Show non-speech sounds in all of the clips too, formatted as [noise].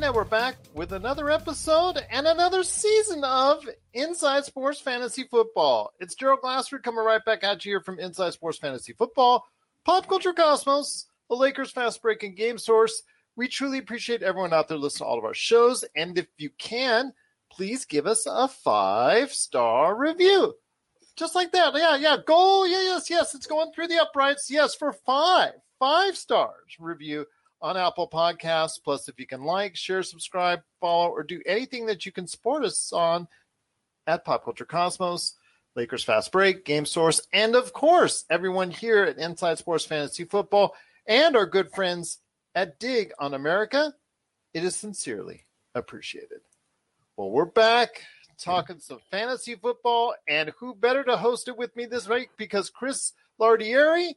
now we're back with another episode and another season of Inside Sports Fantasy Football. It's Gerald Glassford coming right back at you here from Inside Sports Fantasy Football, Pop Culture Cosmos, the Lakers fast breaking game source. We truly appreciate everyone out there listening to all of our shows. And if you can, please give us a five star review. Just like that. Yeah, yeah. Goal. Yeah, yes, yes. It's going through the uprights. Yes, for five, five stars review on Apple Podcasts. Plus, if you can like, share, subscribe, follow, or do anything that you can support us on at Pop Culture Cosmos, Lakers Fast Break, Game Source, and of course, everyone here at Inside Sports Fantasy Football and our good friends at Dig on America. It is sincerely appreciated. Well, we're back talking some fantasy football, and who better to host it with me this week because Chris Lardieri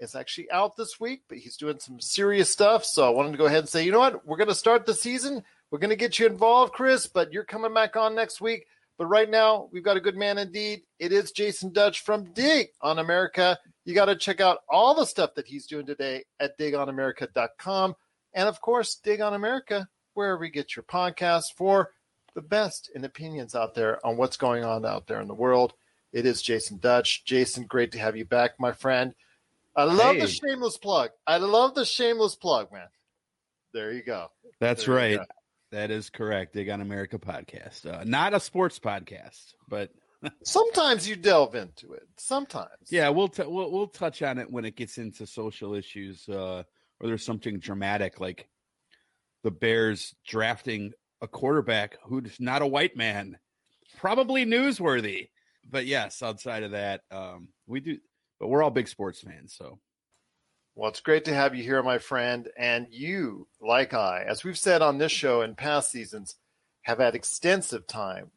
is actually out this week, but he's doing some serious stuff. So I wanted to go ahead and say, you know what? We're going to start the season. We're going to get you involved, Chris, but you're coming back on next week. But right now, we've got a good man indeed. It is Jasen Dutch from Dig on America. You got to check out all the stuff that he's doing today at digonamerica.com. And of course, Dig on America, wherever you get your podcast for the best in opinions out there on what's going on out there in the world. It is Jasen Dutch. Jasen, great to have you back, my friend. I love Hey. the shameless plug. I love the shameless plug, man. There you go. That's There right. go. That is correct. Dig on America podcast. Uh, not a sports podcast, but [laughs] Sometimes you delve into it. Sometimes. yeah, we'll t- we'll we'll touch on it when it gets into social issues uh, or there's something dramatic like the Bears drafting a quarterback who's not a white man. Probably newsworthy. But yes, outside of that, um, we do but we're all big sports fans, so Well, it's great to have you here, my friend. And you, like I, as we've said on this show in past seasons, have had extensive time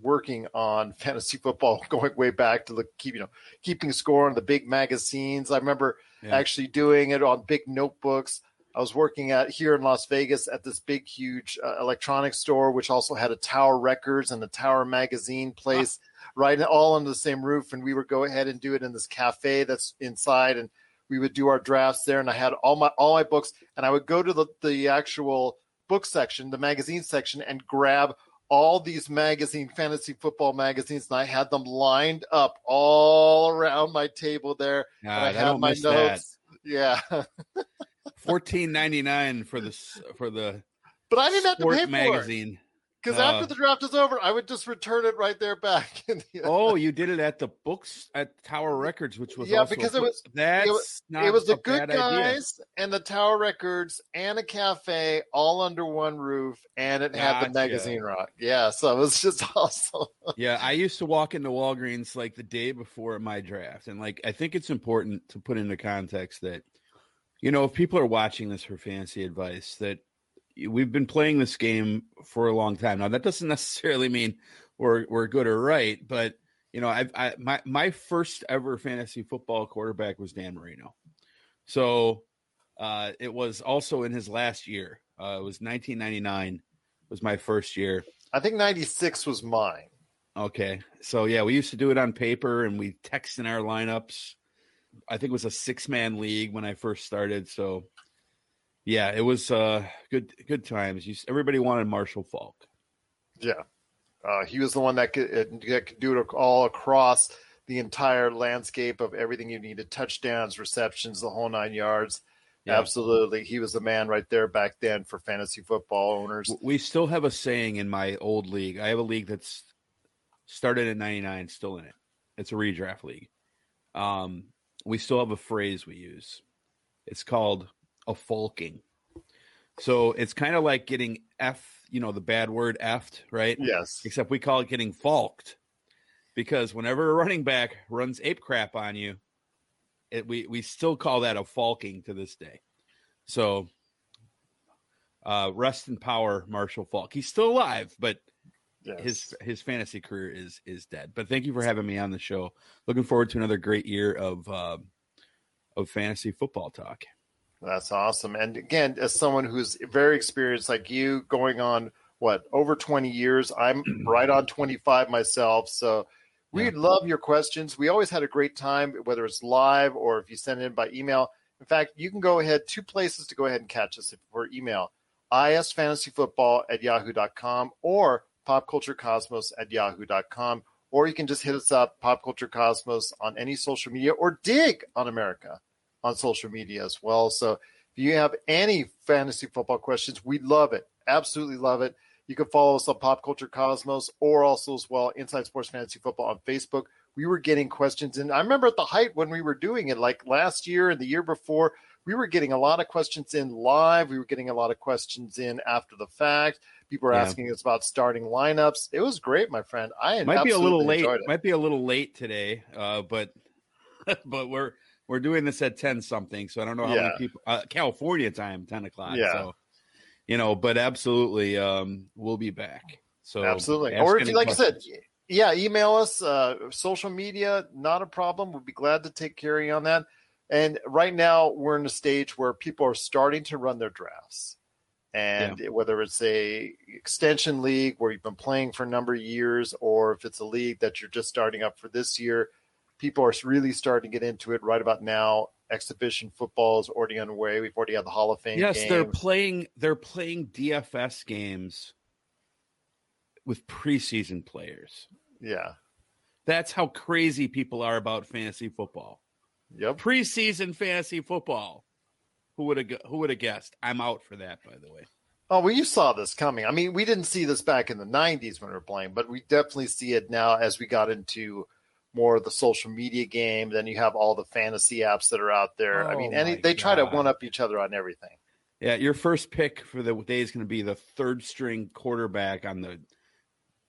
working on [laughs] fantasy football, [laughs] going way back to the keep, you know, keeping score on the big magazines. I remember Yeah. actually doing it on big notebooks. I was working at here in Las Vegas at this big, huge uh, electronics store, which also had a Tower Records and a Tower Magazine place, right, all under the same roof. And we would go ahead and do it in this cafe that's inside, and we would do our drafts there. And I had all my all my books, and I would go to the the actual book section, the magazine section, and grab all these magazine fantasy football magazines, and I had them lined up all around my table there. and I, had my miss that. notes. Yeah. [laughs] Fourteen ninety nine for the for the But I didn't have to pay for it magazine. because Uh, after the draft is over, I would just return it right there back. [laughs] in the- Oh, you did it at the books at Tower Records, which was Yeah, because a- it was- that's it was- not it was the good bad idea. guys and the Tower Records and a cafe all under one roof, and it had the magazine rock. Yeah, so it was [laughs] just awesome. Yeah, I used to walk into Walgreens like the day before my draft, and like I think it's important to put into context that you know if people are watching this for fantasy advice that we've been playing this game for a long time now. That doesn't [laughs] necessarily mean we're we're good or right, but you know, I've I, my my first ever fantasy football quarterback was Dan Marino, so uh, it was also in his last year. Uh, it was 1999 was my first year. I think '96 was mine. Okay. So yeah, we used to do it on paper and we text in our lineups. I think it was a six man league when I first started. So yeah, it was uh good good times. You, everybody wanted Marshall Faulk. Yeah, uh, he was the one that could, uh, that could do it all across the entire landscape of everything you needed: touchdowns, receptions, the whole nine yards. Yeah. Absolutely, he was the man right there back then for fantasy football owners. We still have a saying in my old league. I have a league that's started in 99 still in it. It's a redraft league. Um we still have a phrase we use. It's called a falking. So it's kind of like getting F, you know, the bad word effed, right? Yes, except we call it getting falked because whenever a running back runs ape crap on you, it, we we still call that a falking to this day. So, uh, rest in power, Marshall Faulk. He's still alive, but yes. his his fantasy career is is dead. But thank you for having me on the show. Looking forward to another great year of uh, of fantasy football talk. That's awesome. And again, as someone who's very experienced like you, going on what over 20 years, I'm [clears throat] right on 25 myself. So we'd love your questions. We always had a great time, whether it's live or if you send it in by email. In fact, you can go ahead, two places to go ahead and catch us for email isfantasyfootball at yahoo.com or popculturecosmos at yahoo.com. Or you can just hit us up, Pop Culture Cosmos, on any social media or dig on America on social media as well. So if you have any fantasy football questions, we love it. Absolutely love it. You can follow us on Pop Culture Cosmos or also as well Inside Sports Fantasy Football on Facebook. We were getting questions, and I remember at the height when we were doing it, like last year and the year before, we were getting a lot of questions in live. We were getting a lot of questions in after the fact. People were Yeah. asking us about starting lineups. It was great, my friend. I might be a little late. it. Might be a little late today, uh, but [laughs] but we're we're doing this at ten something, so I don't know how Yeah. many people. Uh, California time, ten o'clock. Yeah. So, you know, but absolutely, um, we'll be back. So Absolutely. Or if you, like I said, yeah, email us, uh, social media, not a problem. We'll be glad to take care of you on that. And right now, we're in a stage where people are starting to run their drafts. And whether it's a extension league where you've been playing for a number of years, or if it's a league that you're just starting up for this year, people are really starting to get into it right about now. Exhibition football is already underway. We've already had the Hall of Fame. yes, they're playing. They're playing DFS games with preseason players. yeah. That's how crazy people are about fantasy football. Yep. Preseason fantasy football. Who would have who would have guessed? I'm out for that, by the way. Oh, well, you saw this coming. I mean, we didn't see this back in the 90s when we were playing, but we definitely see it now as we got into more of the social media game. Then you have all the fantasy apps that are out there. I Oh mean, any my they try to one up each other on everything. Yeah, your first pick for the day is going to be the third string quarterback on the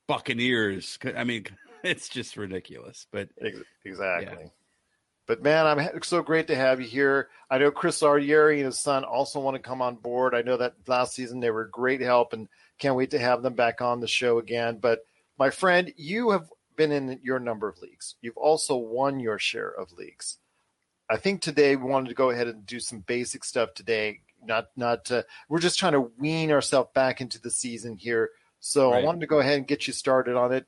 Buccaneers. I mean, [laughs] it's just ridiculous. But Ex- Exactly. But man, I'm so great to have you here. I know Chris Lardieri and his son also want to come on board. I know that last season they were great help and can't wait to have them back on the show again. But my friend, you have been in your number of leagues. You've also won your share of leagues. I think today we wanted to go ahead and do some basic stuff today. Not, not. to, we're just trying to wean ourselves back into the season here. So I wanted to go ahead and get you started on it.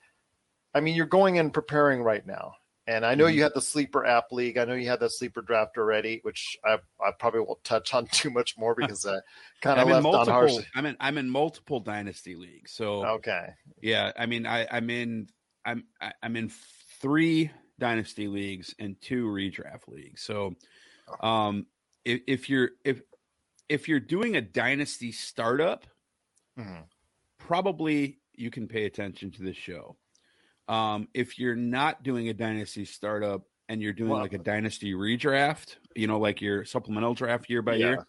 I mean, you're going and preparing right now. And I know Mhm. you had the sleeper app league. I know you had the sleeper draft already, which I, I probably won't touch on [laughs] too much more [laughs] because I kind of I'm in left on harsh. I'm in. I'm in multiple dynasty leagues. So Okay. yeah, I mean, I, I'm in. I'm I'm in three dynasty leagues and two redraft leagues. So, um, if, if you're if if you're doing a dynasty startup, Mhm. probably you can pay attention to this show. Um, if you're not doing a dynasty startup and you're doing Well- like a dynasty redraft, you know, like your supplemental draft year by Yeah. year,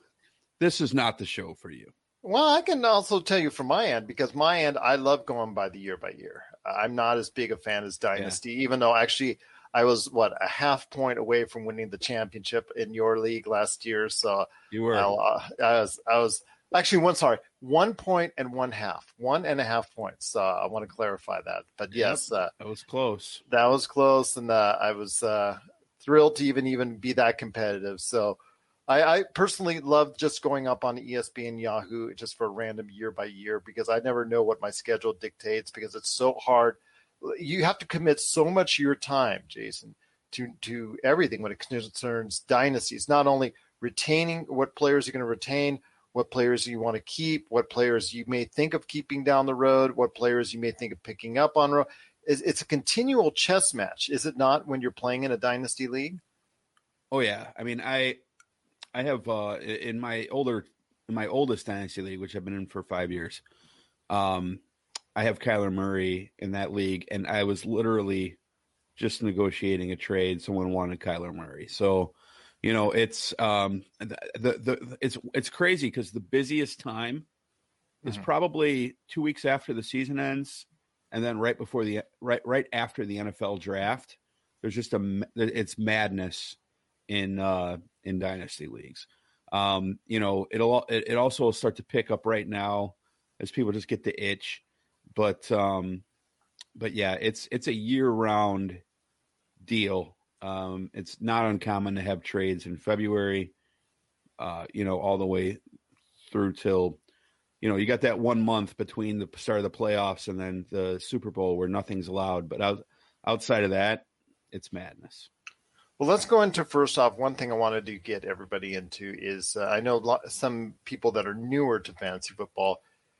this is not the show for you. Well, I can also tell you from my end because my end, I love going by the year by year. I'm not as big a fan as Dynasty, even though actually I was what a half point away from winning the championship in your league last year. So You were I, uh, I was I was actually one sorry one point and one half one and a half points. Uh, I want to clarify that, but Yep. yes, uh, that was close. that was close, and uh, I was uh, thrilled to even even be that competitive. So. I, I personally love just going up on ESPN Yahoo just for random year by year because I never know what my schedule dictates because it's so hard. You have to commit so much of your time, Jasen, to to everything when it concerns dynasties. Not only retaining what players you're going to retain, what players you want to keep, what players you may think of keeping down the road, what players you may think of picking up on road. It's, it's a continual chess match, is it not? When you're playing in a dynasty league. Oh yeah, I mean, I I have uh in my older in my oldest dynasty league, which I've been in for five years. Um, I have Kyler Murray in that league, and I was literally just negotiating a trade. Someone wanted Kyler Murray, so you know it's um the the, the it's it's crazy because the busiest time is Mhm. probably two weeks after the season ends, and then right before the right right after the NFL draft. There's just a it's madness in uh in dynasty leagues. Um, you know, it'll it, it also will start to pick up right now as people just get the itch. But um but yeah, it's it's a year round deal. Um it's not uncommon to have trades in February, uh, you know, all the way through till you know, you got that one month between the start of the playoffs and then the Super Bowl where nothing's allowed. But out, outside of that, it's madness. Well, let's go into first off. One thing I wanted to get everybody into is uh, I know some people that are newer to fantasy football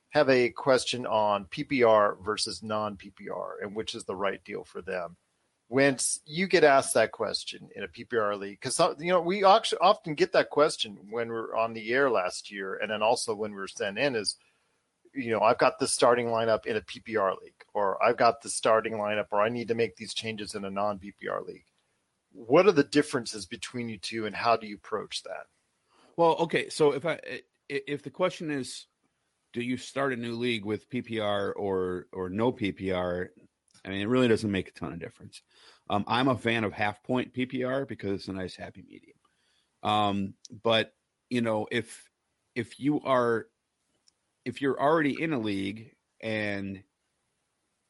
have a question on PPR versus non PPR and which is the right deal for them. When you get asked that question in a PPR league, because you know we often get that question when we're on the air last year, and then also when we are sent in is, you know, I've got the starting lineup in a PPR league, or I've got the starting lineup, or I need to make these changes in a non PPR league. What are the differences between you two, and how do you approach that? Well, okay, so if I if the question is do you start a new league with PPR or or no PPR? I mean, it really doesn't make a ton of difference. Um, I'm a fan of half point PPR because it's a nice happy medium. Um, but you know, if if you are if you're already in a league and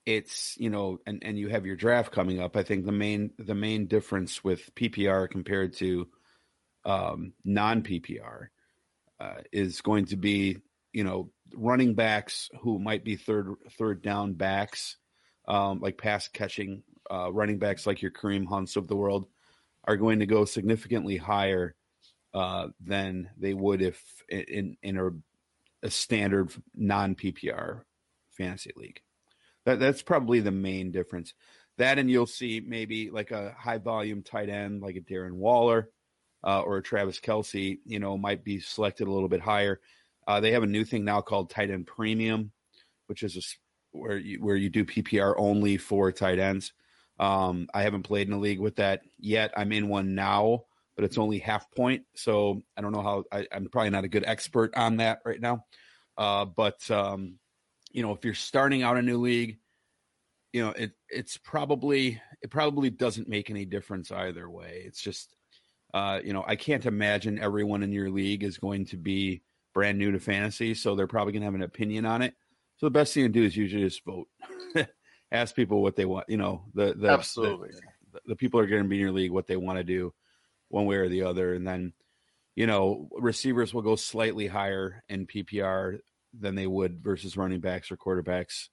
it's you know and and you have your draft coming up i think the main the main difference with ppr compared to um, non ppr uh, is going to be you know running backs who might be third third down backs, um, like pass catching uh, running backs like your Kareem Hunts of the world, are going to go significantly higher uh, than they would if in in a, a standard non PPR fantasy league. That that's probably the main difference. That and you'll see maybe like a high volume tight end like a Darren Waller uh, or a Travis Kelce, you know, might be selected a little bit higher. Uh, they have a new thing now called tight end premium, which is a, where you where you do PPR only for tight ends. Um, I haven't played in a league with that yet. I'm in one now, but it's only half point, so I don't know how. I, am probably not a good expert on that right now. Uh, but um, you know, if you're starting out a new league, you know it it's probably it probably doesn't make any difference either way. It's just uh, you know I can't imagine everyone in your league is going to be brand new to fantasy, so they're probably going to have an opinion on it. So the best thing to do is usually just vote. [laughs] Ask people what they want. You know, the, the absolutely the, the people are going to be in your league what they want to do, one way or the other, and then you know receivers will go slightly higher in PPR than they would versus running backs or quarterbacks.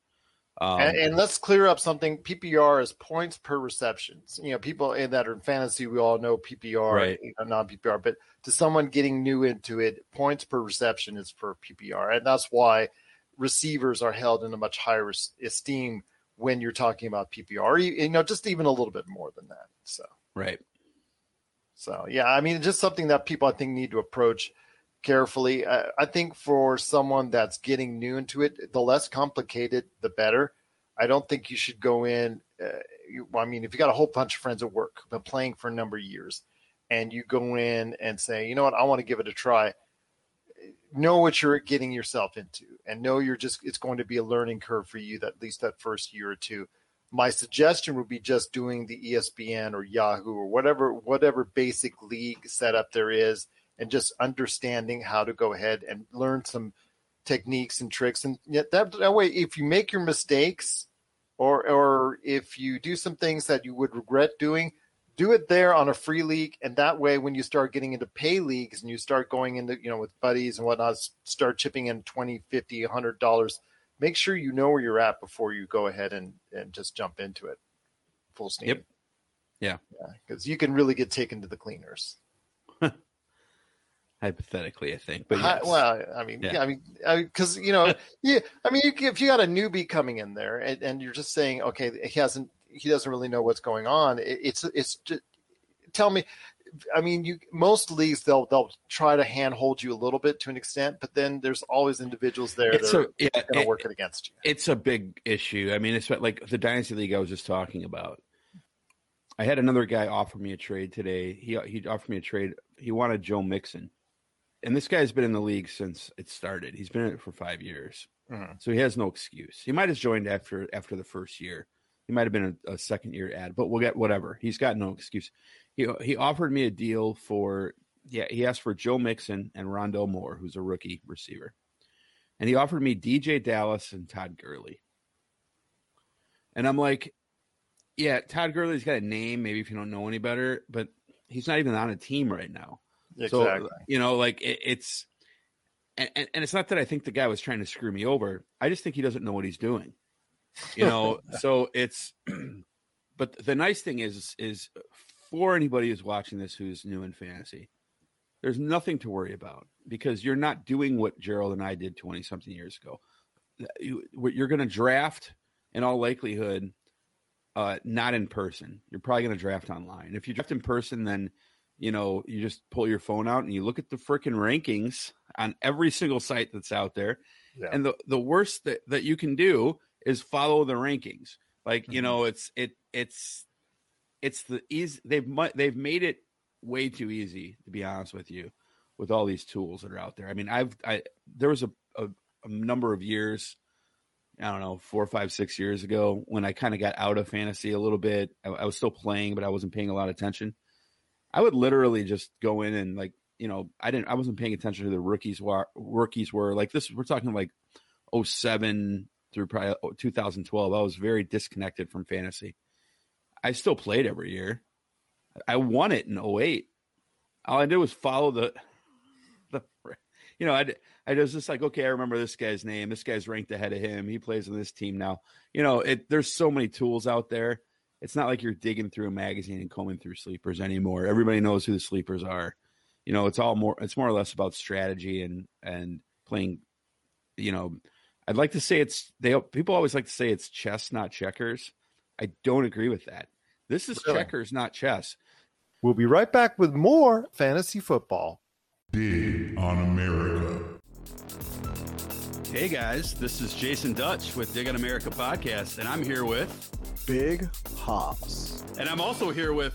Um, and, and, let's clear up something. PPR is points per receptions. You know, people in that are in fantasy, we all know PPR, right. you know, non PPR. But to someone getting new into it, points per reception is for PPR, and that's why receivers are held in a much higher esteem when you're talking about PPR. You know, just even a little bit more than that. So right. So yeah, I mean, just something that people I think need to approach carefully. I, I think for someone that's getting new into it, the less complicated, the better. I don't think you should go in. Uh, you, I mean, if you got a whole bunch of friends at work, been playing for a number of years, and you go in and say, you know what, I want to give it a try. Know what you're getting yourself into, and know you're just it's going to be a learning curve for you that at least that first year or two. My suggestion would be just doing the ESPN or Yahoo or whatever whatever basic league setup there is and just understanding how to go ahead and learn some techniques and tricks. And yet that, that way, if you make your mistakes or, or if you do some things that you would regret doing, do it there on a free league. And that way, when you start getting into pay leagues and you start going into, you know, with buddies and whatnot, start chipping in 20, 50, $100, make sure you know where you're at before you go ahead and, and just jump into it full steam. Yep. Yeah. Because yeah, you can really get taken to the cleaners [laughs] hypothetically, I think. But yes. well, I mean, yeah. yeah I mean, because you know, [laughs] yeah, I mean, if you got a newbie coming in there and, and, you're just saying, okay, he hasn't, he doesn't really know what's going on. It, it's, it's just tell me. I mean, you most leagues they'll they'll try to handhold you a little bit to an extent, but then there's always individuals there it's that are yeah, going to work it against you. It's a big issue. I mean, it's like the dynasty league I was just talking about. I had another guy offer me a trade today. He he offered me a trade. He wanted Joe Mixon and this guy's been in the league since it started. He's been in it for five years, mm-hmm. so he has no excuse. He might have joined after after the first year. He might have been a, a, second year ad, but we'll get whatever. He's got no excuse. He he offered me a deal for yeah. He asked for Joe Mixon and Rondale Moore, who's a rookie receiver, and he offered me DeeJay Dallas and Todd Gurley. And I'm like, yeah, Todd Gurley's got a name. Maybe if you don't know any better, but he's not even on a team right now. Exactly. So you know, like it, it's, and, and it's not that I think the guy was trying to screw me over. I just think he doesn't know what he's doing. You know, so it's. [clears throat] But the nice thing is, is for anybody who's watching this who's new in fantasy, there's nothing to worry about because you're not doing what Gerald and I did 20 something years ago. You, you're going to draft in all likelihood, uh, not in person. You're probably going to draft online. If you draft in person, then you know you just pull your phone out and you look at the freaking rankings on every single site that's out there. Yeah. And the the worst that that you can do is follow the rankings. Like mm-hmm. you know, it's it it's it's the easy. They've they've made it way too easy to be honest with you, with all these tools that are out there. I mean, I've I there was a, a, a number of years. I don't know, four, five, six years ago when I kind of got out of fantasy a little bit. I, I was still playing, but I wasn't paying a lot of attention. I would literally just go in and like, you know, I didn't, I wasn't paying attention to the rookies were rookies were like this. We're talking like 07 through probably 2012. I was very disconnected from fantasy. I still played every year. I won it in 08. All I did was follow the, [laughs] the, you know, I, I was just like, okay, I remember this guy's name. This guy's ranked ahead of him. He plays on this team now. You know, it, there's so many tools out there. It's not like you're digging through a magazine and combing through sleepers anymore. Everybody knows who the sleepers are. You know, it's all more, it's more or less about strategy and, and playing, you know, I'd like to say it's they people always like to say it's chess, not checkers. I don't agree with that. This is really? checkers, not chess. We'll be right back with more fantasy football. Dig on America. Hey guys, this is Jasen Dutch with Dig on America podcast, and I'm here with Big Hops. And I'm also here with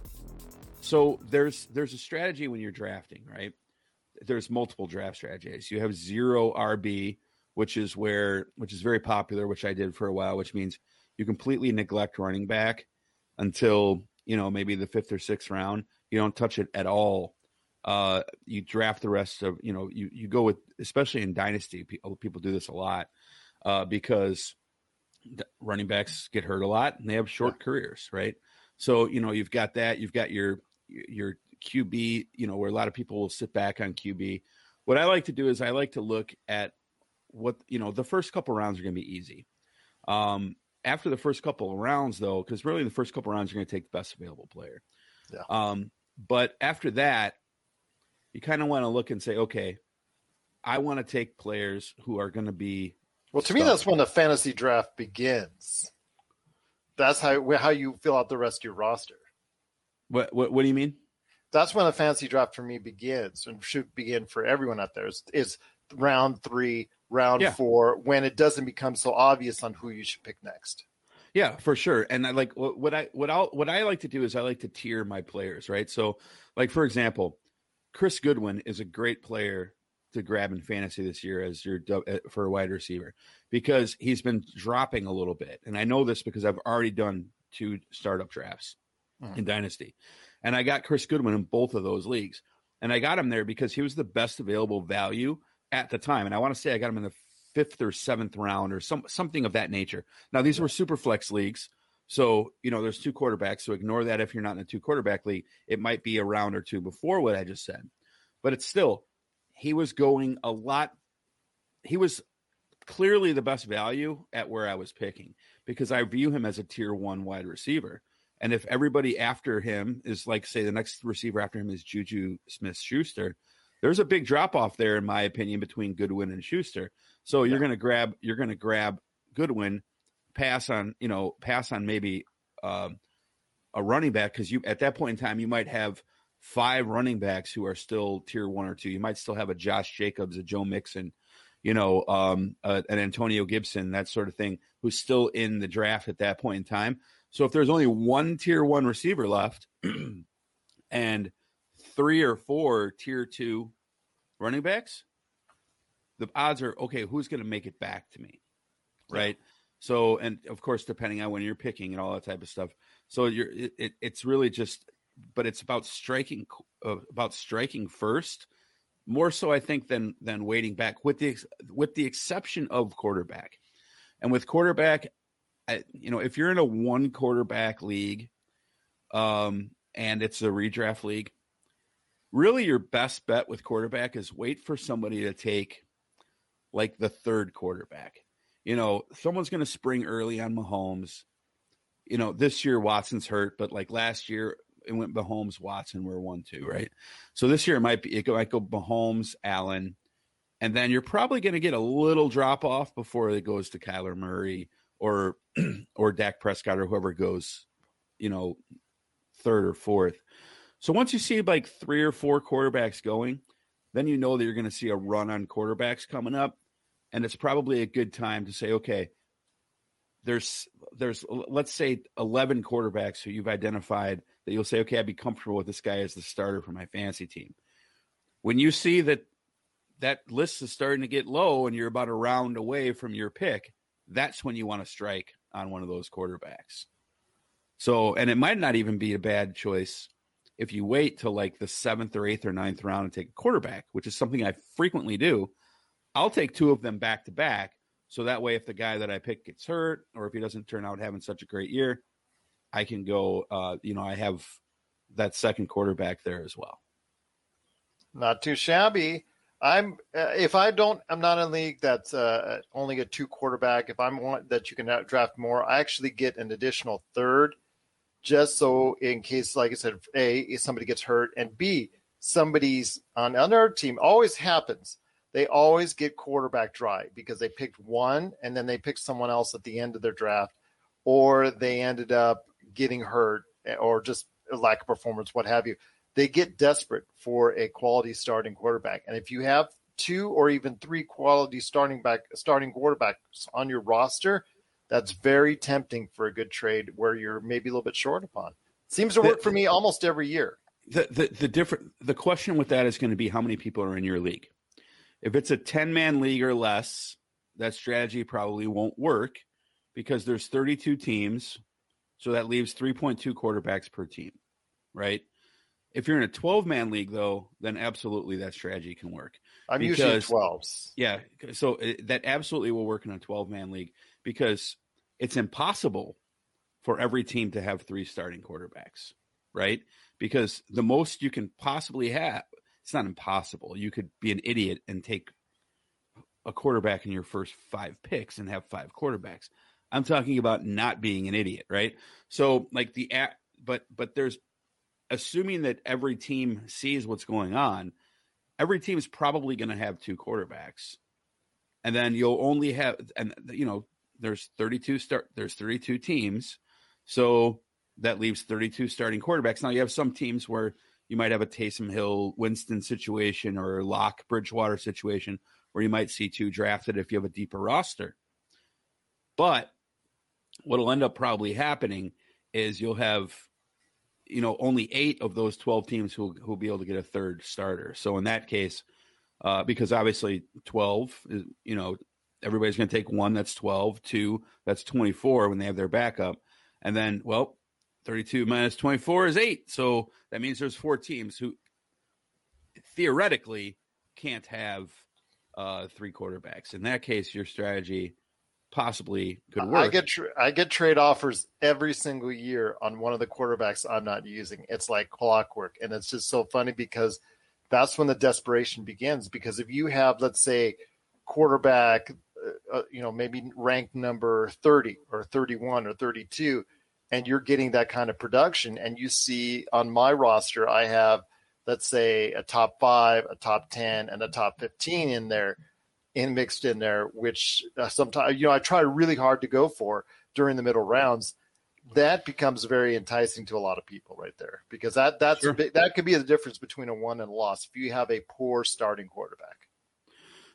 So there's there's a strategy when you're drafting, right? There's multiple draft strategies. You have zero RB, which is where which is very popular, which I did for a while, which means you completely neglect running back until you know maybe the fifth or sixth round. You don't touch it at all. Uh, you draft the rest of you know you you go with especially in dynasty people people do this a lot uh, because running backs get hurt a lot and they have short yeah. careers, right? So you know you've got that. You've got your your QB, you know, where a lot of people will sit back on QB. What I like to do is I like to look at what, you know, the first couple rounds are going to be easy. Um, after the first couple of rounds, though, because really the first couple rounds are going to take the best available player. Yeah. Um, but after that, you kind of want to look and say, okay, I want to take players who are going to be. Well, to stuck. me, that's when the fantasy draft begins. That's how how you fill out the rest of your roster. What, what What do you mean? That's when a fantasy draft for me begins, and should begin for everyone out there. Is, is round three, round yeah. four, when it doesn't become so obvious on who you should pick next. Yeah, for sure. And I like what, what I what I what I like to do is I like to tier my players, right? So, like for example, Chris Godwin is a great player to grab in fantasy this year as your uh, for a wide receiver because he's been dropping a little bit, and I know this because I've already done two startup drafts mm. in Dynasty. And I got Chris Godwin in both of those leagues. And I got him there because he was the best available value at the time. And I want to say I got him in the fifth or seventh round or some something of that nature. Now these were super flex leagues. So, you know, there's two quarterbacks. So ignore that if you're not in a two quarterback league. It might be a round or two before what I just said. But it's still, he was going a lot. He was clearly the best value at where I was picking because I view him as a tier one wide receiver. And if everybody after him is like, say, the next receiver after him is Juju Smith Schuster, there's a big drop off there, in my opinion, between Godwin and Schuster. So yeah. you're going to grab, you're to grab Godwin, pass on, you know, pass on maybe um, a running back because you at that point in time you might have five running backs who are still tier one or two. You might still have a Josh Jacobs, a Joe Mixon, you know, um, uh, an Antonio Gibson, that sort of thing, who's still in the draft at that point in time. So if there's only one tier one receiver left [clears throat] and three or four tier two running backs, the odds are okay, who's going to make it back to me? Right. Yeah. So, and of course, depending on when you're picking and all that type of stuff. So you're, it, it, it's really just but it's about striking uh, about striking first more so I think than than waiting back with the with the exception of quarterback. And with quarterback, I, you know, if you're in a one quarterback league, um, and it's a redraft league, really your best bet with quarterback is wait for somebody to take like the third quarterback. You know, someone's going to spring early on Mahomes. You know, this year Watson's hurt, but like last year it went Mahomes, Watson were one two, right? So this year it might be it might go Mahomes, Allen, and then you're probably going to get a little drop off before it goes to Kyler Murray or [clears throat] or Dak Prescott or whoever goes, you know, third or fourth. So once you see like three or four quarterbacks going, then you know that you're going to see a run on quarterbacks coming up, and it's probably a good time to say, okay, there's there's let's say 11 quarterbacks who you've identified that you'll say, okay, I'd be comfortable with this guy as the starter for my fantasy team. When you see that that list is starting to get low and you're about a round away from your pick, that's when you want to strike on one of those quarterbacks. So, and it might not even be a bad choice if you wait till like the seventh or eighth or ninth round and take a quarterback, which is something I frequently do. I'll take two of them back to back. So that way, if the guy that I pick gets hurt or if he doesn't turn out having such a great year, I can go. Uh, you know, I have that second quarterback there as well. Not too shabby. I'm uh, if I don't, I'm not in a league that's uh, only a two quarterback. If I'm one that you can draft more, I actually get an additional third, just so in case, like I said, a if somebody gets hurt, and b somebody's on another team. Always happens. They always get quarterback dry because they picked one and then they picked someone else at the end of their draft, or they ended up getting hurt eh, or just lack of performance, what have you. They get desperate for a quality starting quarterback. And if you have two or even three quality starting back starting quarterbacks on your roster, that's very tempting for a good trade where you're maybe a little bit short upon. Seems to work for me almost every year. The the, the different the question with that is going to be how many people are in your league. If it's a 10 man league or less, that strategy probably won't work because there's 32 teams so that leaves 3.2 quarterbacks per team, right? If you're in a 12 man league, though, then absolutely that strategy can work. I'm because, usually 12s. Yeah. So it, that absolutely will work in a 12 man league because it's impossible for every team to have three starting quarterbacks, right? Because the most you can possibly have, it's not impossible. You could be an idiot and take a quarterback in your first five picks and have five quarterbacks. I'm talking about not being an idiot, right? So like the but but there's assuming that every team sees what's going on, every team is probably going to have two quarterbacks, and then you'll only have and you know there's 32 start there's 32 teams, so that leaves 32 starting quarterbacks. Now you have some teams where you might have a Taysom Hill, Winston situation or Lock Bridgewater situation where you might see two drafted if you have a deeper roster. But what'll end up probably happening is you'll have you know only eight of those 12 teams who will be able to get a third starter. So in that case uh, because obviously 12 is you know everybody's going to take one that's 12 two that's 24 when they have their backup. And then well 32 minus 24 is 8 so that means there's four teams who theoretically can't have uh, three quarterbacks. In that case your strategy possibly could work. I get tra- I get trade offers every single year on one of the quarterbacks I'm not using. It's like clockwork, and it's just so funny because that's when the desperation begins. Because if you have, let's say, quarterback, uh, uh you know, maybe ranked number 30 or 31 or 32, and you're getting that kind of production, and you see on my roster, I have, let's say, a top five, a top 10, and a top 15 in there in mixed in there, which uh, sometimes you know I try really hard to go for during the middle rounds. That becomes very enticing to a lot of people right there because that that's sure. big, that could be the difference between a one and a loss if you have a poor starting quarterback.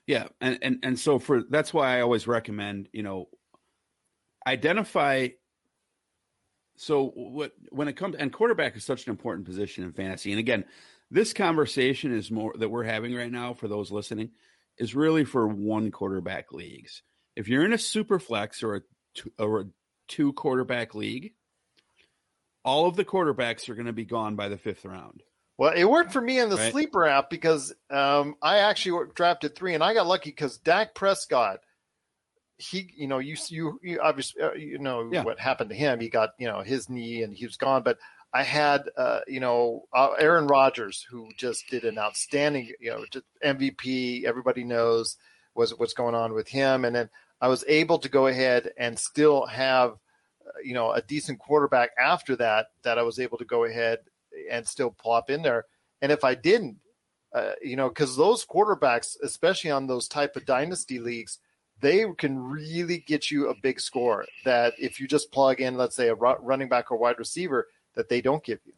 Yeah, and and and so for that's why I always recommend you know identify. So what when it comes and quarterback is such an important position in fantasy, and again, this conversation is more that we're having right now for those listening is really for one quarterback leagues. If you're in a super flex or a two, or a two quarterback league, all of the quarterbacks are going to be gone by the fifth round. Well, it worked for me in the Right. sleeper app because um, I actually drafted three, and I got lucky because Dak Prescott, he, you know, you you, you obviously uh, you know Yeah. what happened to him. He got you know his knee, and he was gone. But I had uh, you know uh, Aaron Rodgers, who just did an outstanding, you know, just MVP. Everybody knows was what's going on with him, and then I was able to go ahead and still have uh, you know a decent quarterback after that that I was able to go ahead and still plop in there. And if I didn't, uh, you know, because those quarterbacks, especially on those type of dynasty leagues, they can really get you a big score. That if you just plug in, let's say a running back or wide receiver, that they don't give you.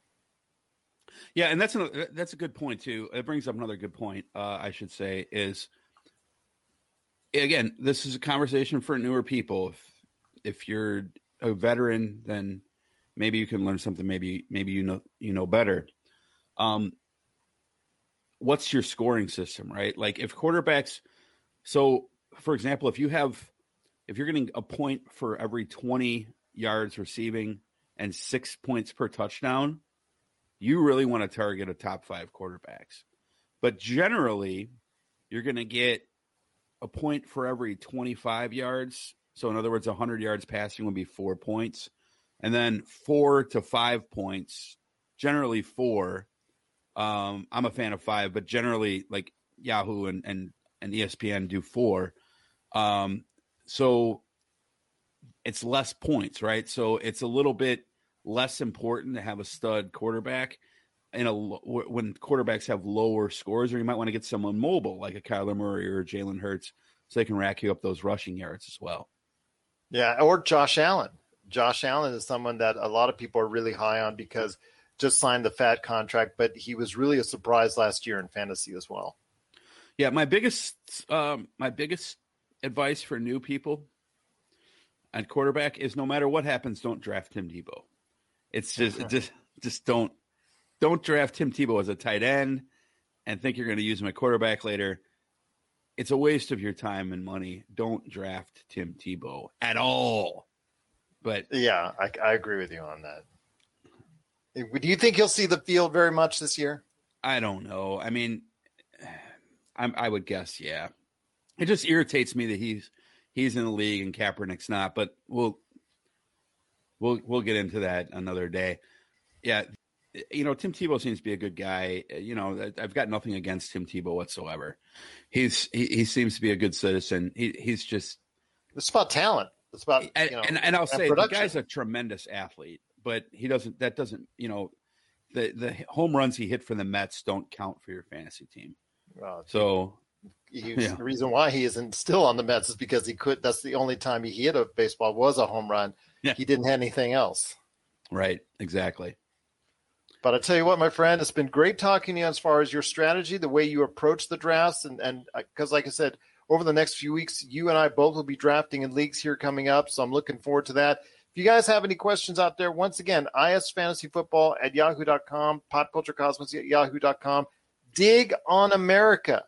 Yeah, and that's another, that's a good point too. It brings up another good point. Uh, I should say is again, this is a conversation for newer people. If if you're a veteran, then maybe you can learn something. Maybe maybe you know you know better. Um, what's your scoring system, right? Like if quarterbacks. So, for example, if you have if you're getting a point for every 20 yards receiving and six points per touchdown, you really want to target a top five quarterbacks. But generally, you're going to get a point for every 25 yards. So, in other words, 100 yards passing would be four points. And then four to five points, generally four. Um, I'm a fan of five, but generally, like Yahoo and, and, and ESPN do four. Um, so it's less points, right? So it's a little bit less important to have a stud quarterback in a when quarterbacks have lower scores, or you might want to get someone mobile like a Kyler Murray or Jalen Hurts, so they can rack you up those rushing yards as well. Yeah, or Josh Allen. Josh Allen is someone that a lot of people are really high on because just signed the fat contract, but he was really a surprise last year in fantasy as well. Yeah, my biggest um, my biggest advice for new people at quarterback is no matter what happens, don't draft Tim Tebow. It's just just just don't don't draft Tim Tebow as a tight end and think you're going to use him at quarterback later. It's a waste of your time and money. Don't draft Tim Tebow at all. But Yeah, I, I agree with you on that. Do you think he'll see the field very much this year? I don't know. I mean, [sighs] I'm, I would guess, yeah. It just irritates me that he's he's in the league and Kaepernick's not. But we'll we'll we'll get into that another day. Yeah, you know, Tim Tebow seems to be a good guy. You know, I've got nothing against Tim Tebow whatsoever. He's he, he seems to be a good citizen. He he's just It's about talent. It's about you and, know, and and I'll and say the production. guy's a tremendous athlete, but he doesn't. That doesn't you know. The, the home runs he hit for the Mets don't count for your fantasy team. Well, So yeah. the reason why he isn't still on the Mets is because he could. That's the only time he hit a baseball was a home run. Yeah. He didn't have anything else. Right, exactly. But I tell you what, my friend, it's been great talking to you as far as your strategy, the way you approach the drafts, and and uh, because, like I said, over the next few weeks, you and I both will be drafting in leagues here coming up, so I'm looking forward to that. If you guys have any questions out there, once again, isfantasyfootball at yahoo.com, popculturecosmos at yahoo.com, dig on America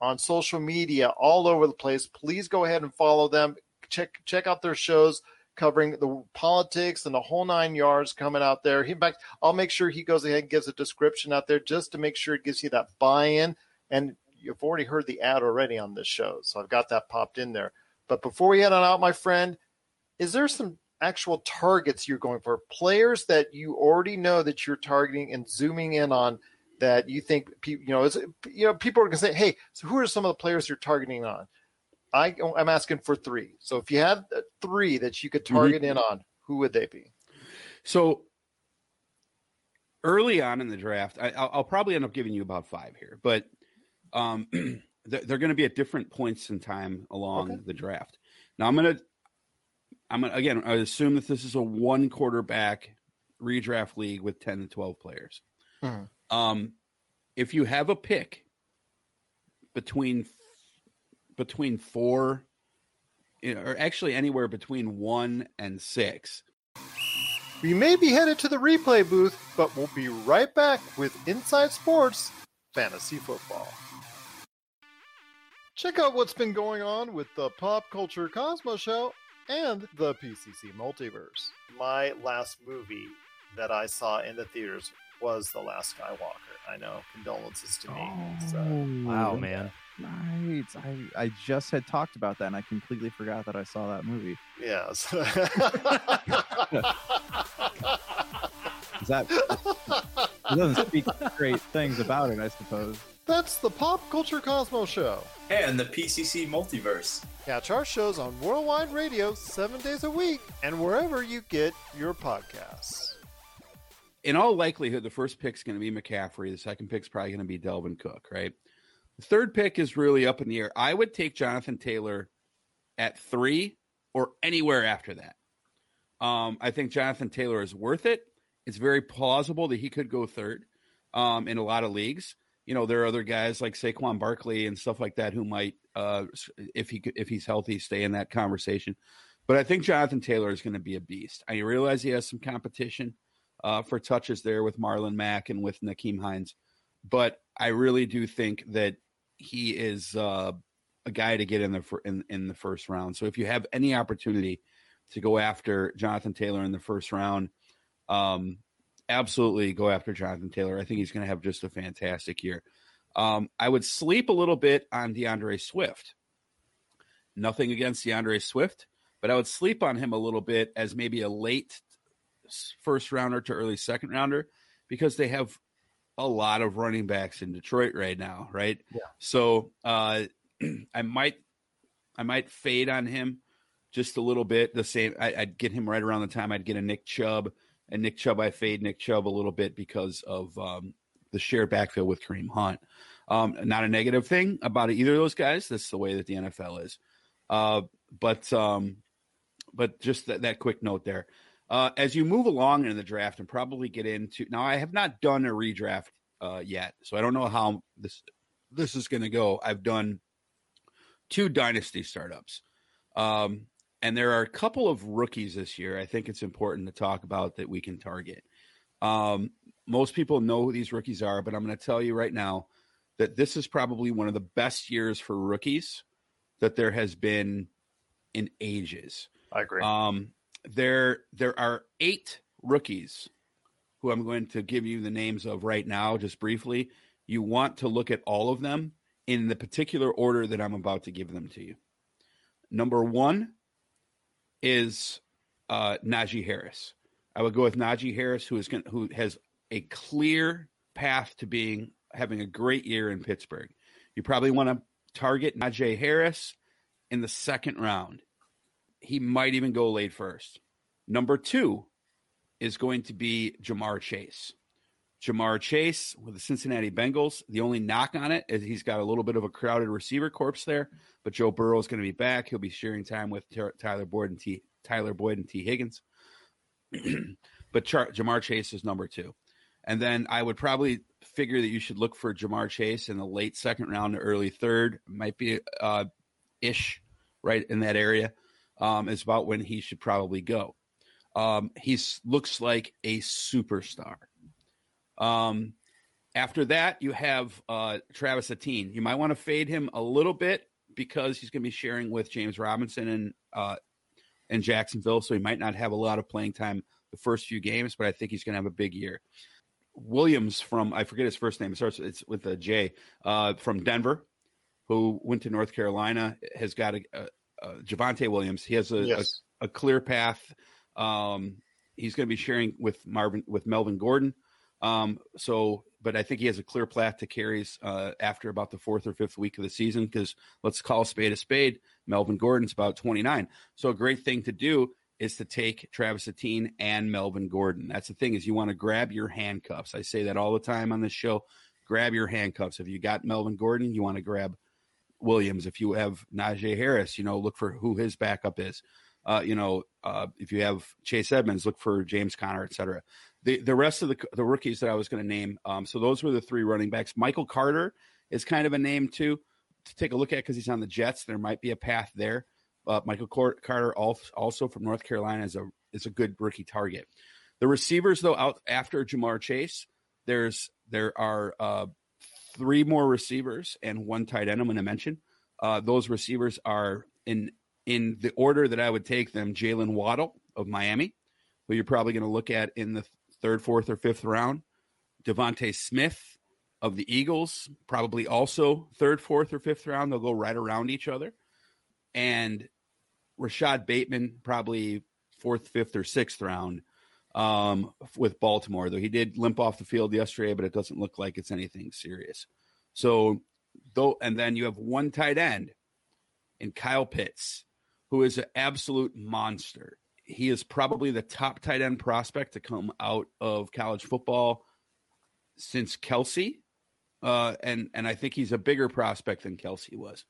on social media all over the place. Please go ahead and follow them. Check check out their shows covering the politics and the whole nine yards coming out there. In fact, I'll make sure he goes ahead and gives a description out there just to make sure it gives you that buy-in. And you've already heard the ad already on this show, so I've got that popped in there. But before we head on out, my friend, is there some actual targets you're going for? Players that you already know that you're targeting and zooming in on that you think people, you know, is, you know, people are going to say, "Hey, so who are some of the players you're targeting on?" I, I'm asking for three. So if you had uh, three that you could target in on, who would they be? So early on in the draft, I, I'll, I'll probably end up giving you about five here, but um, [clears throat] they're, they're going to be at different points in time along Okay. the draft. Now I'm going to, I'm gonna, again, I assume that this is a one quarterback redraft league with 10 to 12 players. Mhm. Um, if you have a pick between between four, or actually anywhere between one and six, We may be headed to the replay booth, but we'll be right back with Inside Sports Fantasy Football. Check out what's been going on with the Pop Culture Cosmos Show and the PCC Multiverse. My last movie, that I saw in the theaters was The Last Skywalker. I know, condolences to me. So, uh, oh, wow, Oh, man. Right. I I just had talked about that and I completely forgot that I saw that movie. yes. [laughs] Is that it doesn't speak great things about it, I suppose. That's the Pop Culture Cosmos Show. And the PCC Multiverse. Catch our shows on Worldwide Radio seven days a week and wherever you get your podcasts. In all likelihood, the first pick's going to be McCaffrey. The second pick's probably going to be Dalvin Cook, right? The third pick is really up in the air. I would take Jonathan Taylor at three or anywhere after that. Um, I think Jonathan Taylor is worth it. It's very plausible that he could go third um, in a lot of leagues. You know, there are other guys like Saquon Barkley and stuff like that who might, uh, if he if he's healthy, stay in that conversation. But I think Jonathan Taylor is going to be a beast. I realize he has some competition uh, for touches there with Marlon Mack and with Nyheim Hines. But I really do think that he is uh, a guy to get in the in, in the first round. So if you have any opportunity to go after Jonathan Taylor in the first round, um, absolutely go after Jonathan Taylor. I think he's going to have just a fantastic year. Um, I would sleep a little bit on D'Andre Swift. Nothing against D'Andre Swift, but I would sleep on him a little bit as maybe a late first rounder to early second rounder because they have a lot of running backs in Detroit right now, right? Yeah. So uh, [clears throat] I might I might fade on him just a little bit. The same I, I'd get him right around the time I'd get a Nick Chubb, and Nick Chubb I fade Nick Chubb a little bit because of um, the shared backfield with Kareem Hunt. Um, not a negative thing about either of those guys. That's the way that the NFL is. Uh, but um, but just that, that quick note there. Uh, as you move along in the draft and probably get into now, I have not done a redraft uh, yet, so I don't know how this this is going to go. I've done two dynasty startups, um, and there are a couple of rookies this year. I think it's important to talk about that we can target. Um, most people know who these rookies are, but I'm going to tell you right now that this is probably one of the best years for rookies that there has been in ages. I agree. Um, there there are eight rookies who I'm going to give you the names of right now, just briefly. You want to look at all of them in the particular order that I'm about to give them to you. Number one is uh, Najee Harris. I would go with Najee Harris, who is going who has a clear path to being having a great year in Pittsburgh. You probably want to target Najee Harris in the second round. He might even go late first. Number two is going to be Ja'Marr Chase. Ja'Marr Chase with the Cincinnati Bengals. The only knock on it is he's got a little bit of a crowded receiver corpse there, but Joe Burrow is going to be back. He'll be sharing time with Ty- Tyler Boyd and T. Tyler Boyd and Tee Higgins. [clears throat] but Char- Ja'Marr Chase is number two. And then I would probably figure that you should look for Ja'Marr Chase in the late second round to early third. Might be uh, ish right in that area. Um, is about when he should probably go. Um, he looks like a superstar. Um, after that, you have uh, Travis Etienne. You might want to fade him a little bit because he's going to be sharing with James Robinson and uh, and Jacksonville, so he might not have a lot of playing time the first few games. But I think he's going to have a big year. Williams from I forget his first name. It starts it's with a J. Uh, from Denver, who went to North Carolina, has got a, a, a Javonte Williams. He has a, yes. a, a clear path. Um, he's going to be sharing with Marvin with Melvin Gordon. Um, so, but I think he has a clear path to carries uh, after about the fourth or fifth week of the season because let's call a spade a spade. Melvin Gordon's about 29. So a great thing to do is to take Travis Etienne and Melvin Gordon. That's the thing is you want to grab your handcuffs. I say that all the time on this show. Grab your handcuffs. If you got Melvin Gordon, you want to grab Williams. If you have Najee Harris, you know, look for who his backup is. Uh, you know, uh, if you have Chase Edmonds, look for James Conner, et cetera. The the rest of the the rookies that I was going to name. Um, so those were the three running backs. Michael Carter is kind of a name too to take a look at because he's on the Jets. There might be a path there. Uh, Michael Carter also from North Carolina is a is a good rookie target. The receivers though out after Ja'Marr Chase, there's there are uh, three more receivers and one tight end. I'm going to mention. Uh, those receivers are in in the order that I would take them. Jaylen Waddle of Miami, who you're probably going to look at in the third, fourth, or fifth round. DeVonta Smith of the Eagles, probably also third, fourth, or fifth round. They'll go right around each other. And Rashod Bateman, probably fourth, fifth, or sixth round um, with Baltimore, though he did limp off the field yesterday, but it doesn't look like it's anything serious. So, though, and then you have one tight end in Kyle Pitts, who is an absolute monster. He is probably the top tight end prospect to come out of college football since Kelce. Uh, and and I think he's a bigger prospect than Kelce was.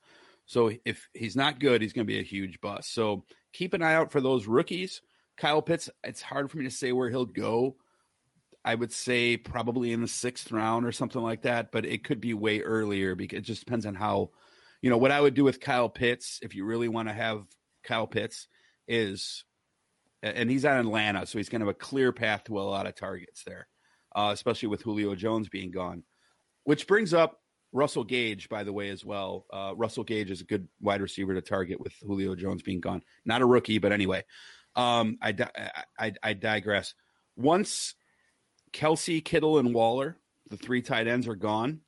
So if he's not good, he's going to be a huge bust. So keep an eye out for those rookies. Kyle Pitts, it's hard for me to say where he'll go. I would say probably in the sixth round or something like that, but it could be way earlier because it just depends on how, you know, what I would do with Kyle Pitts if you really want to have Kyle Pitts is, and he's on Atlanta, so he's to have a clear path to a lot of targets there, uh, especially with Julio Jones being gone. Which brings up Russell Gage, by the way, as well. Uh, Russell Gage is a good wide receiver to target with Julio Jones being gone. Not a rookie, but anyway. Um, I, I, I digress. Once Kelce, Kittle, and Waller, the three tight ends, are gone,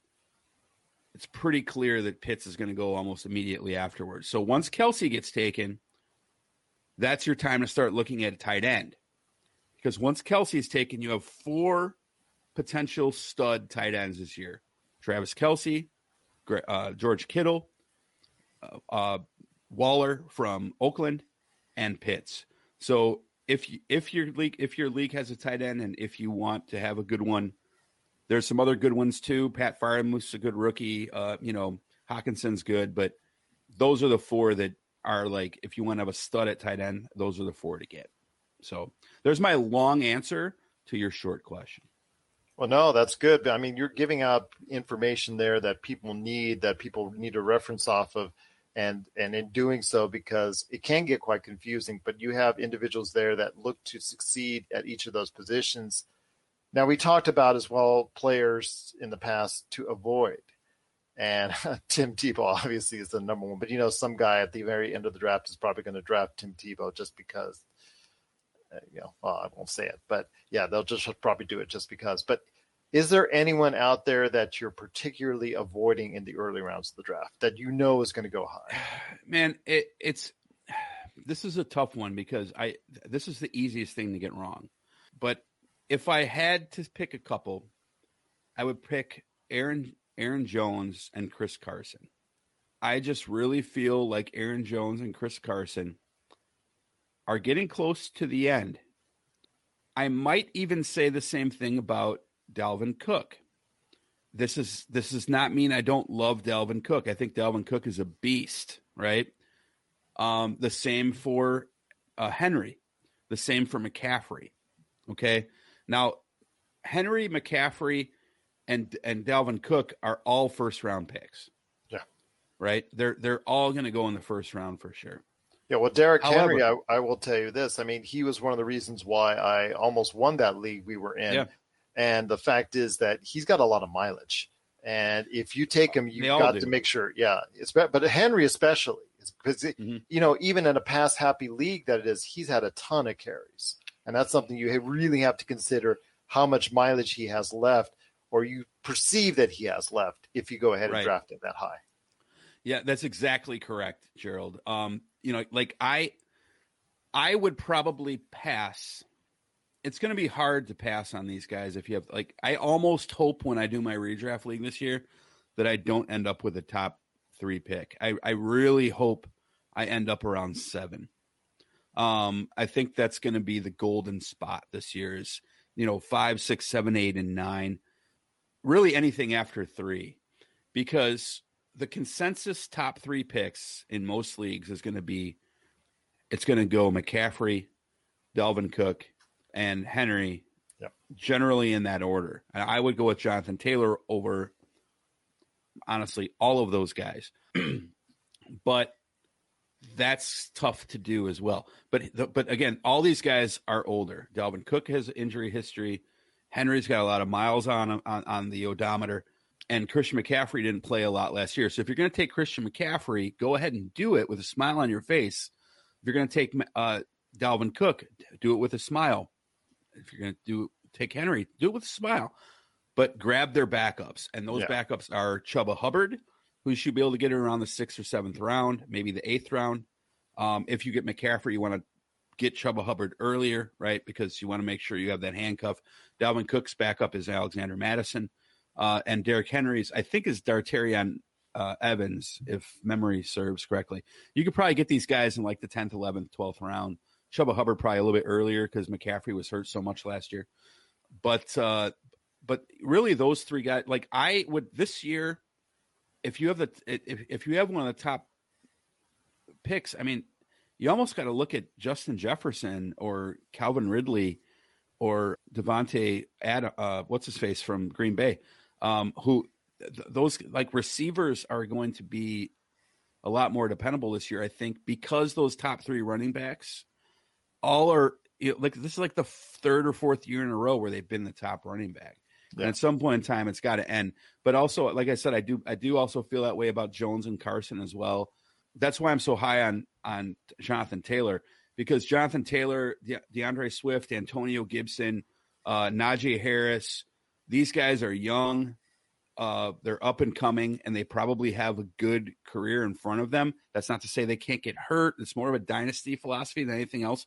it's pretty clear that Pitts is going to go almost immediately afterwards. So once Kelce gets taken, that's your time to start looking at a tight end. Because once Kelce is taken, you have four potential stud tight ends this year Travis Kelce, uh, George Kittle, uh, uh, Waller from Oakland, and Pitts. So if if your league if your league has a tight end and if you want to have a good one, there's some other good ones too. Pat Freiermuth's a good rookie. Uh, you know, Hockenson's good, but those are the four that are like if you want to have a stud at tight end, those are the four to get. So there's my long answer to your short question. Well, no, that's good. I mean, you're giving out information there that people need, that people need to reference off of and and in doing so because it can get quite confusing but you have individuals there that look to succeed at each of those positions. Now we talked about as well players in the past to avoid and [laughs] Tim Tebow obviously is the number one but you know some guy at the very end of the draft is probably going to draft Tim Tebow just because uh, you know well, I won't say it but yeah they'll just probably do it just because but is there anyone out there that you're particularly avoiding in the early rounds of the draft that you know is going to go high? [sighs] Man, it, it's [sighs] this is a tough one because I this is the easiest thing to get wrong. But if I had to pick a couple, I would pick Aaron Aaron Jones and Chris Carson. I just really feel like Aaron Jones and Chris Carson are getting close to the end. I might even say the same thing about Dalvin Cook. This is this does not mean I don't love Dalvin Cook. I think Dalvin Cook is a beast, right? Um, the same for uh, Henry, the same for McCaffrey. Okay, now Henry, McCaffrey, and and Dalvin Cook are all first round picks. Yeah, right. They're they're all going to go in the first round for sure. Yeah, well, Derek However, Henry, I, I, will tell you this. I mean, he was one of the reasons why I almost won that league we were in. Yeah. And the fact is that he's got a lot of mileage. And if you take him, you've got do. to make sure, yeah. It's but Henry especially because mm-hmm. you know even in a pass happy league that it is, he's had a ton of carries, and that's something you really have to consider how much mileage he has left, or you perceive that he has left if you go ahead right. and draft him that high. Yeah, that's exactly correct, Gerald. Um, you know, like I, I would probably pass it's going to be hard to pass on these guys if you have like I almost hope when I do my redraft league this year that I don't end up with a top three pick. I, I really hope I end up around seven. Um, I think that's going to be the golden spot this year is you know five, six, seven, eight, and nine. Really anything after three, because the consensus top three picks in most leagues is going to be it's going to go McCaffrey, Dalvin Cook, and Henry, yep. generally in that order. I would go with Jonathan Taylor over, honestly, all of those guys. [clears throat] but that's tough to do as well. But but again, all these guys are older. Dalvin Cook has injury history. Henry's got a lot of miles on on, on the odometer. And Christian McCaffrey didn't play a lot last year. So if you're going to take Christian McCaffrey, go ahead and do it with a smile on your face. If you're going to take uh, Dalvin Cook, do it with a smile if you're going to do take Henry, do it with a smile, but grab their backups. And those Yeah. backups are Chuba Hubbard, who you should be able to get around the sixth or seventh round, maybe the eighth round. Um, if you get McCaffrey, you want to get Chuba Hubbard earlier, right? Because you want to make sure you have that handcuff. Dalvin Cook's backup is Alexander Mattison. Uh, and Derrick Henry's, I think, is Darrynton uh, Evans, if memory serves correctly. You could probably get these guys in like the 10th, 11th, 12th round. Chuba Hubbard probably a little bit earlier because McCaffrey was hurt so much last year. But uh, but really, those three guys, like I would this year, if you have the if if you have one of the top picks, I mean, you almost got to look at Justin Jefferson or Calvin Ridley or Davante Ad, uh, what's his face from Green Bay, um, who th- those like receivers are going to be a lot more dependable this year, I think, because those top three running backs all are you know, like this is like the third or fourth year in a row where they've been the top running back. Yeah. And at some point in time, it's got to end. But also, like I said, I do I do also feel that way about Jones and Carson as well. That's why I'm so high on on Jonathan Taylor because Jonathan Taylor, De- D'Andre Swift, Antonio Gibson, uh, Najee Harris, these guys are young. Uh, they're up and coming, and they probably have a good career in front of them. That's not to say they can't get hurt. It's more of a dynasty philosophy than anything else.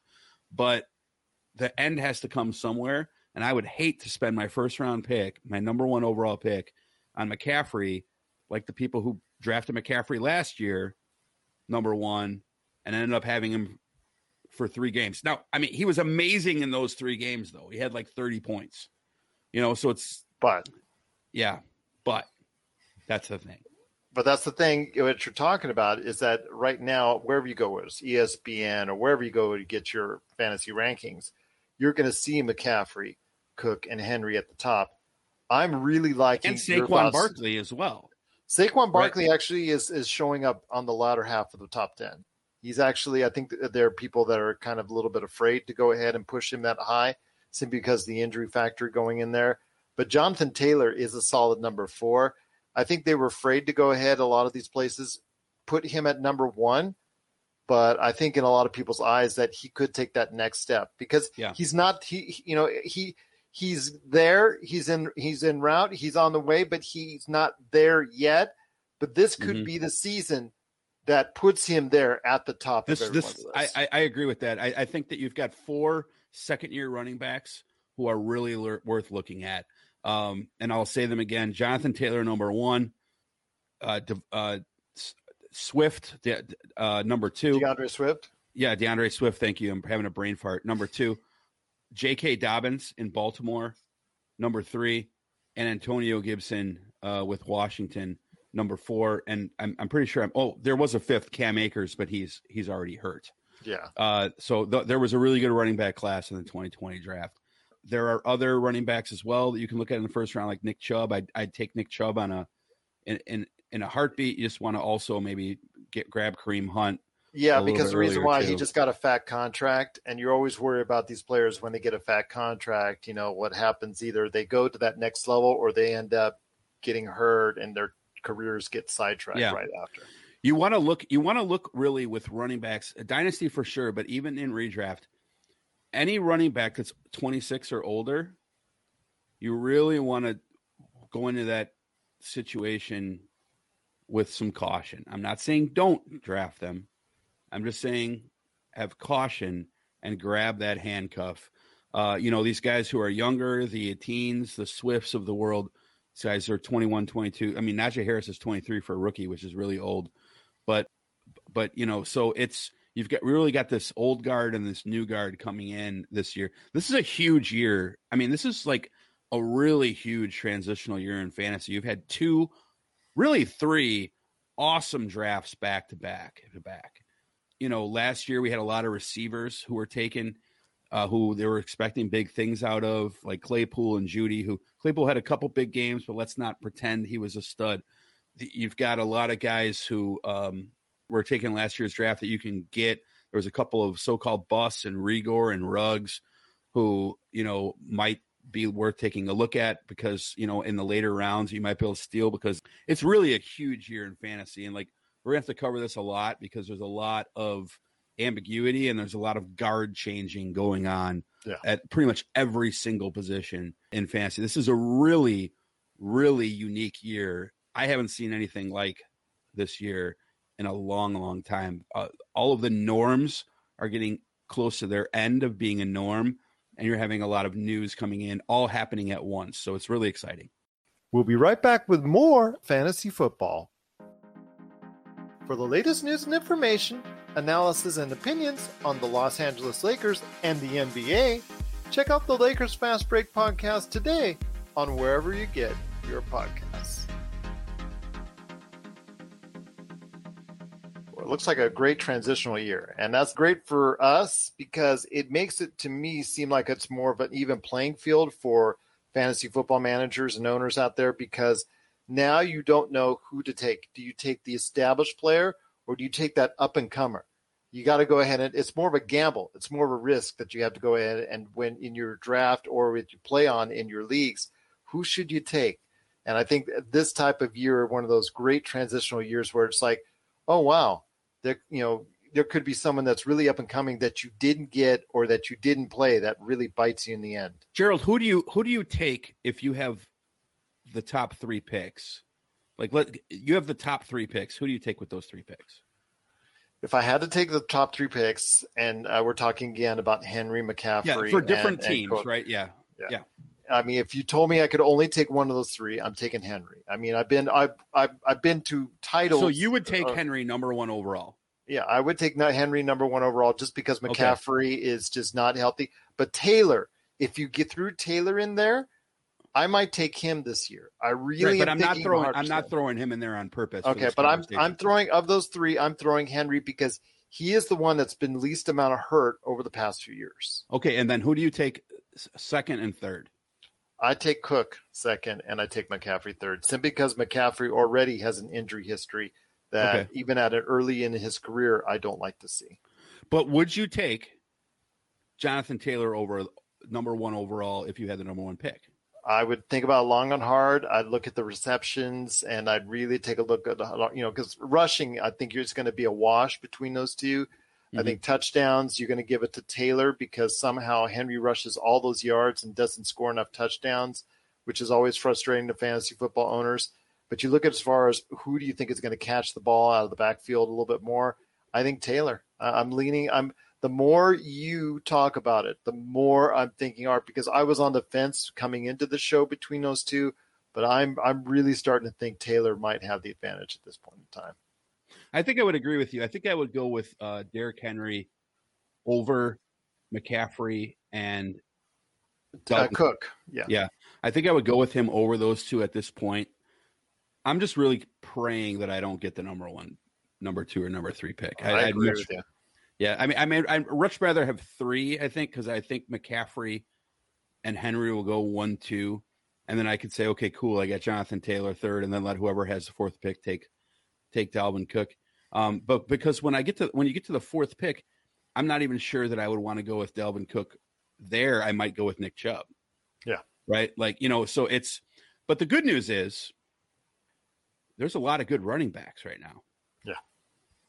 But the end has to come somewhere. And I would hate to spend my first round pick, my number one overall pick, on McCaffrey, like the people who drafted McCaffrey last year, number one, and ended up having him for three games. Now, I mean, he was amazing in those three games, though. He had like 30 points, you know, so it's, But yeah, but that's the thing. but that's the thing uh, what you're talking about is that right now wherever you go whether it's espn or wherever you go to get your fantasy rankings you're going to see mccaffrey cook and henry at the top i'm really liking And Saquon. Barkley as well. saquon barkley actually is is showing up on the latter half of the top 10 he's actually i think there are people that are kind of a little bit afraid to go ahead and push him that high simply because the injury factor going in there but jonathan taylor is a solid number four I think they were afraid to go ahead. A lot of these places put him at number one, but I think in a lot of people's eyes that he could take that next step because Yeah. he's not. He, you know, he he's there. He's in. He's en route. He's on the way, but he's not there yet. But this could Mhm. be the season that puts him there at the top This, of everyone's this, list. I, I, I agree with that. I, I think that you've got four second year running backs who are really lear- worth looking at. Um, and I'll say them again: Jonathan Taylor, number one, uh, uh, Swift, uh, number two. D'Andre Swift. Yeah, D'Andre Swift. Thank you. I'm having a brain fart. Number two, J.K. Dobbins in Baltimore. Number three, and Antonio Gibson uh, with Washington. Number four, and I'm, I'm pretty sure I'm. Oh, there was a fifth, Cam Akers, but he's he's already hurt. Yeah. Uh, so th- there was a really good running back class in the 2020 draft. There are other running backs as well that you can look at in the first round, like Nick Chubb. I'd, I'd take Nick Chubb on a in in, in a heartbeat. You just want to also maybe get grab Kareem Hunt. Yeah, because the reason why he just got a fat contract, and you're always worried about these players when they get a fat contract. You know what happens? Either they go to that next level, or they end up getting hurt, and their careers get sidetracked Yeah. right after. You want to look. You want to look really with running backs, a dynasty for sure, but even in redraft, any running back that's 26 or older, you really want to go into that situation with some caution. I'm not saying don't draft them. I'm just saying have caution and grab that handcuff. Uh, you know, these guys who are younger, the teens, the Swifts of the world, these guys are 21, 22. I mean, Najee Harris is 23 for a rookie, which is really old. But, but, you know, so it's, you've got really got this old guard and this new guard coming in this year. This is a huge year. I mean, this is like a really huge transitional year in fantasy. You've had two, really three awesome drafts back to back to back. You know, last year we had a lot of receivers who were taken, uh, who they were expecting big things out of, like Claypool and Jeudy. Who Claypool had a couple big games, but let's not pretend he was a stud. You've got a lot of guys who um, were taken last year's draft that you can get. There was a couple of so-called busts and Reagor and Ruggs, who you know might be worth taking a look at because you know in the later rounds you might be able to steal because it's really a huge year in fantasy and like we're gonna have to cover this a lot because there's a lot of ambiguity and there's a lot of guard changing going on Yeah. at pretty much every single position in fantasy. This is a really, really unique year. I haven't seen anything like this year in a long, long time. Uh, all of the norms are getting close to their end of being a norm, and you're having a lot of news coming in, all happening at once. So it's really exciting. We'll be right back with more fantasy football. For the latest news and information, analysis and opinions on the Los Angeles Lakers and the NBA, check out the Lakers Fast Break podcast today on wherever you get your podcasts. Looks like a great transitional year, and that's great for us because it makes it to me seem like it's more of an even playing field for fantasy football managers and owners out there because now you don't know who to take. Do you take the established player or do you take that up and comer? You got to go ahead and it's more of a gamble. It's more of a risk that you have to go ahead and when in your draft or with you play on in your leagues, who should you take? And I think this type of year, one of those great transitional years where it's like, oh wow, there you know there could be someone that's really up and coming that you didn't get or that you didn't play that really bites you in the end. Gerald, who do you who do you take if you have the top three picks? Like let you have the top three picks. Who do you take with those three picks? If I had to take the top three picks, and uh, we're talking again about Henry McCaffrey, Yeah, for different and- and teams, Cook. yeah, Yeah. I mean, if you told me I could only take one of those three, I'm taking Henry. I mean, I've been I've I've, I've been to titles. So you would take uh, Henry number one overall. Yeah, I would take Henry number one overall just because Okay. McCaffrey is just not healthy. But Taylor, if you get through Taylor in there, I might take him this year. I really, Right, but am I'm not throwing I'm not throwing him in there on purpose. Okay, but I'm. I'm throwing of those three, I'm throwing Henry because he is the one that's been least amount of hurt over the past few years. Okay, and then who do you take second and third? I take Cook second, and I take McCaffrey third, simply because McCaffrey already has an injury history that Okay. even at an early in his career, I don't like to see. But would you take Jonathan Taylor over number one overall if you had the number one pick? I would think about long and hard. I'd look at the receptions, and I'd really take a look at you know because rushing, I think it's going to be a wash between those 2 I think touchdowns, you're going to give it to Taylor because somehow Henry rushes all those yards and doesn't score enough touchdowns, which is always frustrating to fantasy football owners. But you look at as far as who do you think is going to catch the ball out of the backfield a little bit more? I think Taylor. I'm leaning. I'm the more you talk about it, the more I'm thinking art because I was on the fence coming into the show between those two, but I'm I'm really starting to think Taylor might have the advantage at this point in time. I think I would agree with you. I think I would go with uh, Derrick Henry over McCaffrey and Uh, Dalvin Cook, yeah. Yeah. I think I would go with him over those two at this point. I'm just really praying that I don't get the number one, number two, or number three pick. I, I'd agree much- with you. Yeah, I mean, I mean, I'd much rather have three. I think because I think McCaffrey and Henry will go one, two, and then I could say, okay, cool, I got Jonathan Taylor third, and then let whoever has the fourth pick take take Dalvin Cook. Um, but because when I get to when you get to the fourth pick, I'm not even sure that I would want to go with Dalvin Cook. There, I might go with Nick Chubb. Yeah. right. Like you know, so it's. But the good news is, there's a lot of good running backs right now. Yeah.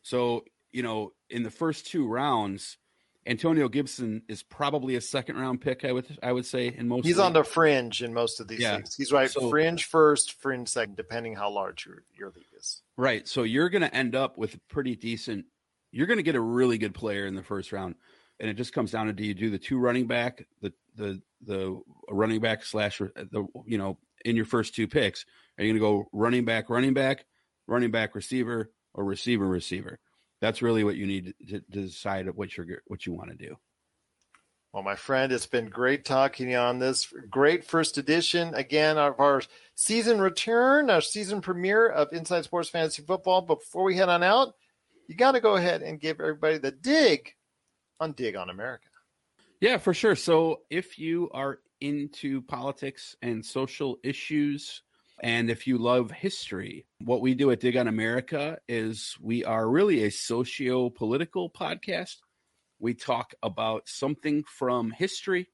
So you know, in the first two rounds, Antonio Gibson is probably a second round pick. I would I would say in most. He's on the fringe in most of these Yeah. leagues. He's right, So- fringe first, fringe second, depending how large your your league is. right. So you're going to end up with a pretty decent. You're going to get a really good player in the first round, and it just comes down to do you do the two running back, the the the running back slash the you know in your first two picks. Are you going to go running back, running back, running back, receiver, or receiver, receiver? That's really what you need to, to decide what you're what you want to do. Well, my friend, it's been great talking on this great first edition again of our season return, our season premiere of Inside Sports Fantasy Football. But before we head on out, you got to go ahead and give everybody the dig on Dig on America. Yeah, for sure. So if you are into politics and social issues, and if you love history, what we do at Dig on America is we are really a socio political podcast. We talk about something from history,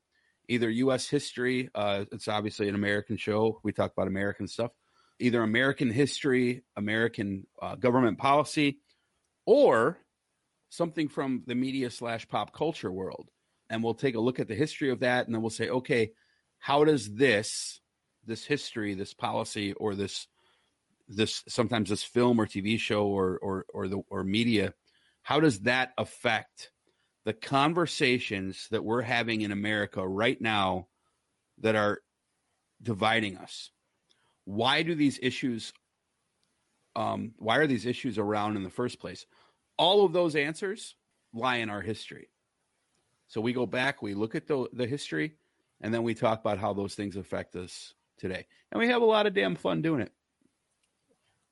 either U.S. history, uh, it's obviously an American show. We talk about American stuff, either American history, American uh, government policy, or something from the media slash pop culture world, and we'll take a look at the history of that, and then we'll say, okay, how does this this history, this policy, or this this sometimes this film or TV show or or or the or media, how does that affect the conversations that we're having in America right now that are dividing us? Why do these issues um, why are these issues around in the first place? All of those answers lie in our history. So we go back, we look at the, the history, and then we talk about how those things affect us today. And we have a lot of damn fun doing it.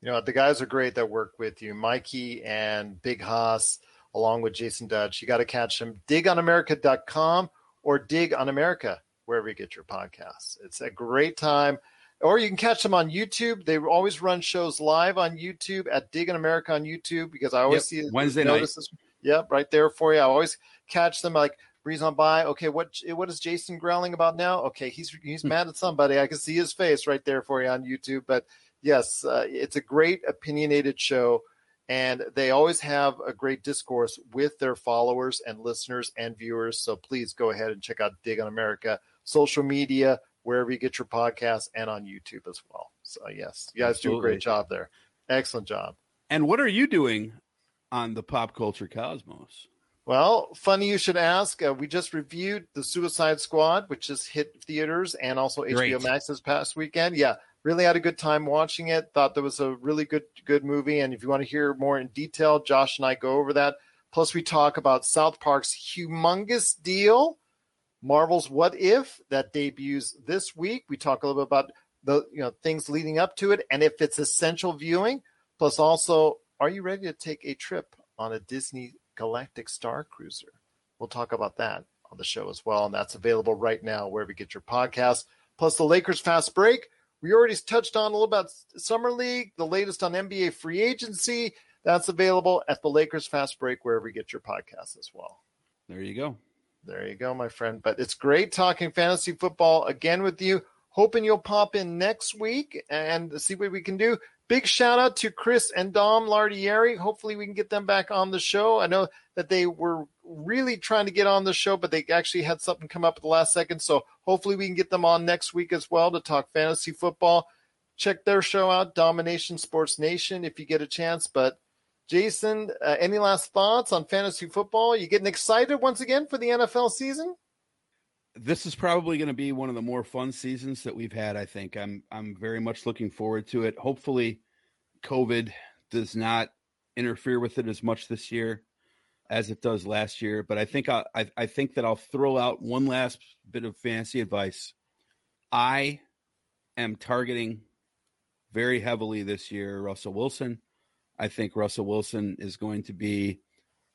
You know, the guys are great that work with you, Mikey and Big Haas, along with Jasen Dutch. You got to catch them. Digonamerica.com or Dig on America, wherever you get your podcasts. It's a great time. Or you can catch them on YouTube. They always run shows live on YouTube at Dig on America on YouTube because I always Yep, see Wednesday notices. Yep, right there for you. I always catch them like breeze on by. Okay, what what is Jasen growling about now? Okay, he's he's mad at somebody. I can see his face right there for you on YouTube. But yes, uh, it's a great opinionated show, and they always have a great discourse with their followers and listeners and viewers. So please go ahead and check out Dig on America, social media, wherever you get your podcasts, and on YouTube as well. So yes, you guys do a great job there. Excellent job. And what are you doing on the pop culture cosmos? Well, funny you should ask. Uh, we just reviewed The Suicide Squad, which just hit theaters and also Great. HBO Max this past weekend. Yeah, really had a good time watching it. Thought that was a really good good movie. And if you want to hear more in detail, Josh and I go over that. Plus, we talk about South Park's humongous deal, Marvel's What If that debuts this week. We talk a little bit about the you know things leading up to it and if it's essential viewing. Plus, also, are you ready to take a trip on a Disney Galactic Star Cruiser? We'll talk about that on the show as well, and that's available right now wherever you get your podcasts. Plus, the Lakers fast break. We already touched on a little about Summer League, the latest on NBA free agency. That's available at the Lakers fast break wherever you get your podcasts as well. There you go. There you go, my friend. But it's great talking fantasy football again with you. Hoping you'll pop in next week and see what we can do. Big shout out to Chris and Dom Lardieri. Hopefully, we can get them back on the show. I know that they were really trying to get on the show, but they actually had something come up at the last second. So hopefully, we can get them on next week as well to talk fantasy football. Check their show out, Dom-ination Sports Nation, if you get a chance. But Jasen, uh, any last thoughts on fantasy football? You getting excited once again for the NFL season? This is probably going to be one of the more fun seasons that we've had. I think I'm I'm very much looking forward to it. Hopefully, COVID does not interfere with it as much this year as it does last year. But I think I I, I think that I'll throw out one last bit of fancy advice. I am targeting very heavily this year Russell Wilson. I think Russell Wilson is going to be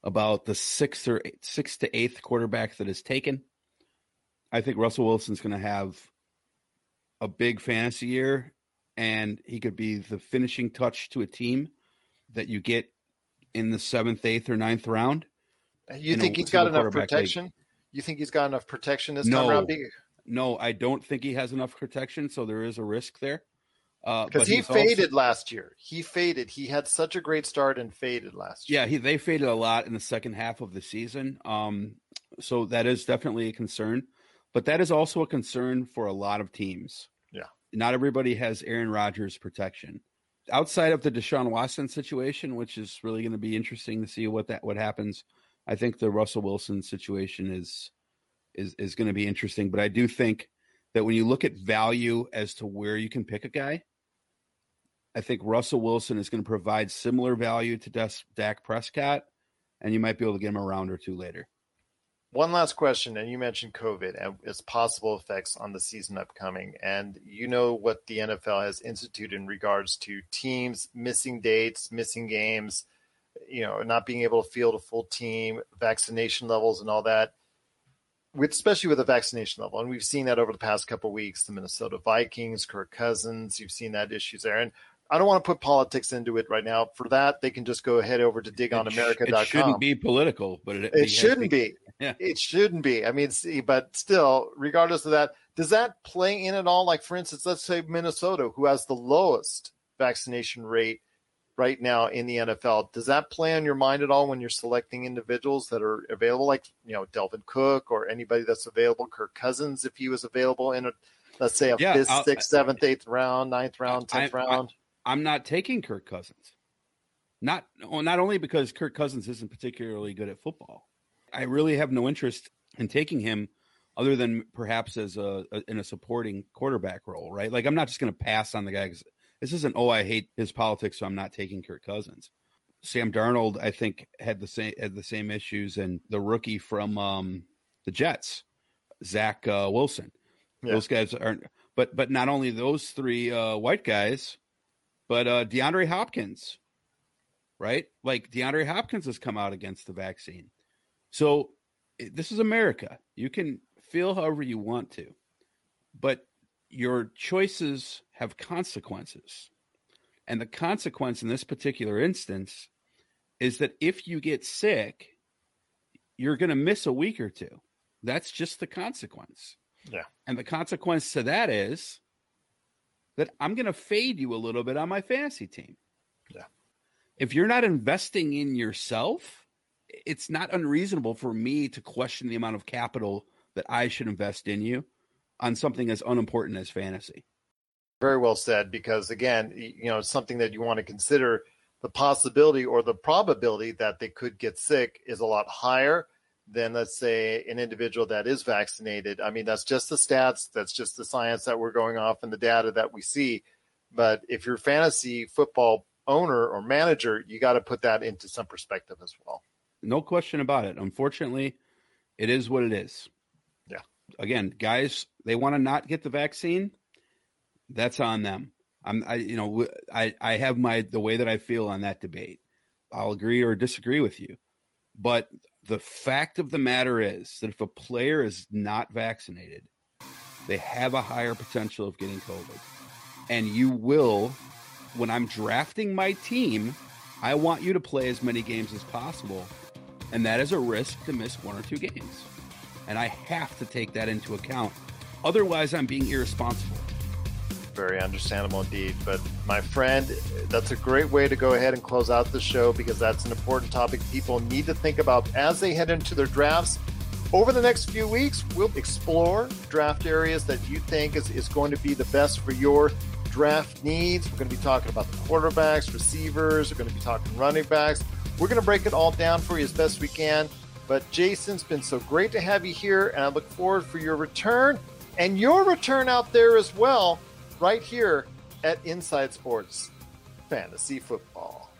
about the sixth or eighth, sixth to eighth quarterback that is taken. I think Russell Wilson's going to have a big fantasy year, and he could be the finishing touch to a team that you get in the seventh, eighth, or ninth round. You In a think he's got enough quarterback league. protection? You think he's got enough protection this No. time around? No, I don't think he has enough protection, so there is a risk there. Uh, Because but he faded also- last year. He faded. He had such a great start and faded last year. Yeah, he, they faded a lot in the second half of the season. Um, so that is definitely a concern. But that is also a concern for a lot of teams. Yeah. Not everybody has Aaron Rodgers protection. Outside of the Deshaun Watson situation, which is really going to be interesting to see what that what happens. I think the Russell Wilson situation is is is going to be interesting. But I do think that when you look at value as to where you can pick a guy, I think Russell Wilson is going to provide similar value to Des- Dak Prescott, and you might be able to get him a round or two later. One last question, and you mentioned COVID and its possible effects on the season upcoming. And you know what the NFL has instituted in regards to teams missing dates, missing games, you know, not being able to field a full team, vaccination levels, and all that. With especially with the vaccination level, and we've seen that over the past couple weeks. The Minnesota Vikings, Kirk Cousins, you've seen that issues there, and I don't want to put politics into it right now. For that, they can just go ahead over to It sh- digonamerica.com. It shouldn't be political, but it, It shouldn't be. [laughs] Yeah. It shouldn't be. I mean, see, but still, regardless of that, does that play in at all? Like, for instance, let's say Minnesota, who has the lowest vaccination rate right now in the NFL. Does that play on your mind at all when you're selecting individuals that are available, like you know Dalvin Cook or anybody that's available, Kirk Cousins if he was available in a let's say a Yeah, fifth, I'll- sixth, seventh, eighth round, ninth round, tenth I- round? I'm not taking Kirk Cousins. Not not only because Kirk Cousins isn't particularly good at football. I really have no interest in taking him other than perhaps as a, a in a supporting quarterback role, right? Like I'm not just going to pass on the guy 'cause this isn't oh I hate his politics so I'm not taking Kirk Cousins. Sam Darnold I think had the same had the same issues and the rookie from um the Jets, Zach uh, Wilson. Yeah. Those guys aren't but but not only those three uh, white guys, but uh, DeAndre Hopkins, right? Like DeAndre Hopkins has come out against the vaccine. So this is America. You can feel however you want to, but your choices have consequences. And the consequence in this particular instance is that if you get sick, you're going to miss a week or two. That's just the consequence. Yeah. And the consequence to that is that I'm going to fade you a little bit on my fantasy team. Yeah. If you're not investing in yourself, it's not unreasonable for me to question the amount of capital that I should invest in you on something as unimportant as fantasy. Very well said. Because again, you know, something that you want to consider the possibility or the probability that they could get sick is a lot higher than, let's say, an individual that is vaccinated. I mean, that's just the stats, that's just the science that we're going off and the data that we see. But if you're a fantasy football owner or manager, you got to put that into some perspective as well. No question about it. Unfortunately, it is what it is. Yeah. Again, guys, they want to not get the vaccine. That's on them. I'm, I, you know, I, I have my the way that I feel on that debate. I'll agree or disagree with you, but the fact of the matter is that if a player is not vaccinated, they have a higher potential of getting COVID, and you will. When I'm drafting my team, I want you to play as many games as possible and that is a risk to miss one or two games. And I have to take that into account. Otherwise, I'm being irresponsible. Very understandable indeed. But my friend, that's a great way to go ahead and close out the show because that's an important topic people need to think about as they head into their drafts. Over the next few weeks, we'll explore draft areas that you think is, is going to be the best for your draft needs. We're going to be talking about the quarterbacks, receivers, we're going to be talking running backs. We're going to break it all down for you as best we can. But Jasen, it's been so great to have you here, and I look forward for your return and your return out there as well, right here at Inside Sports Fantasy Football.